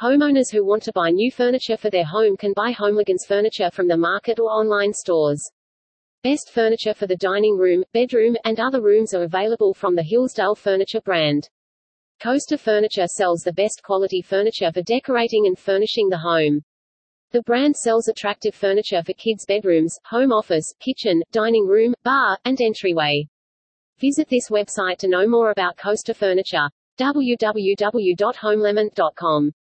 Homeowners who want to buy new furniture for their home can buy Homelegance furniture from the market or online stores. Best furniture for the dining room, bedroom, and other rooms are available from the Hillsdale Furniture brand. Coaster Furniture sells the best quality furniture for decorating and furnishing the home. The brand sells attractive furniture for kids' bedrooms, home office, kitchen, dining room, bar, and entryway. Visit this website to know more about Coaster Furniture. www.homelemon.com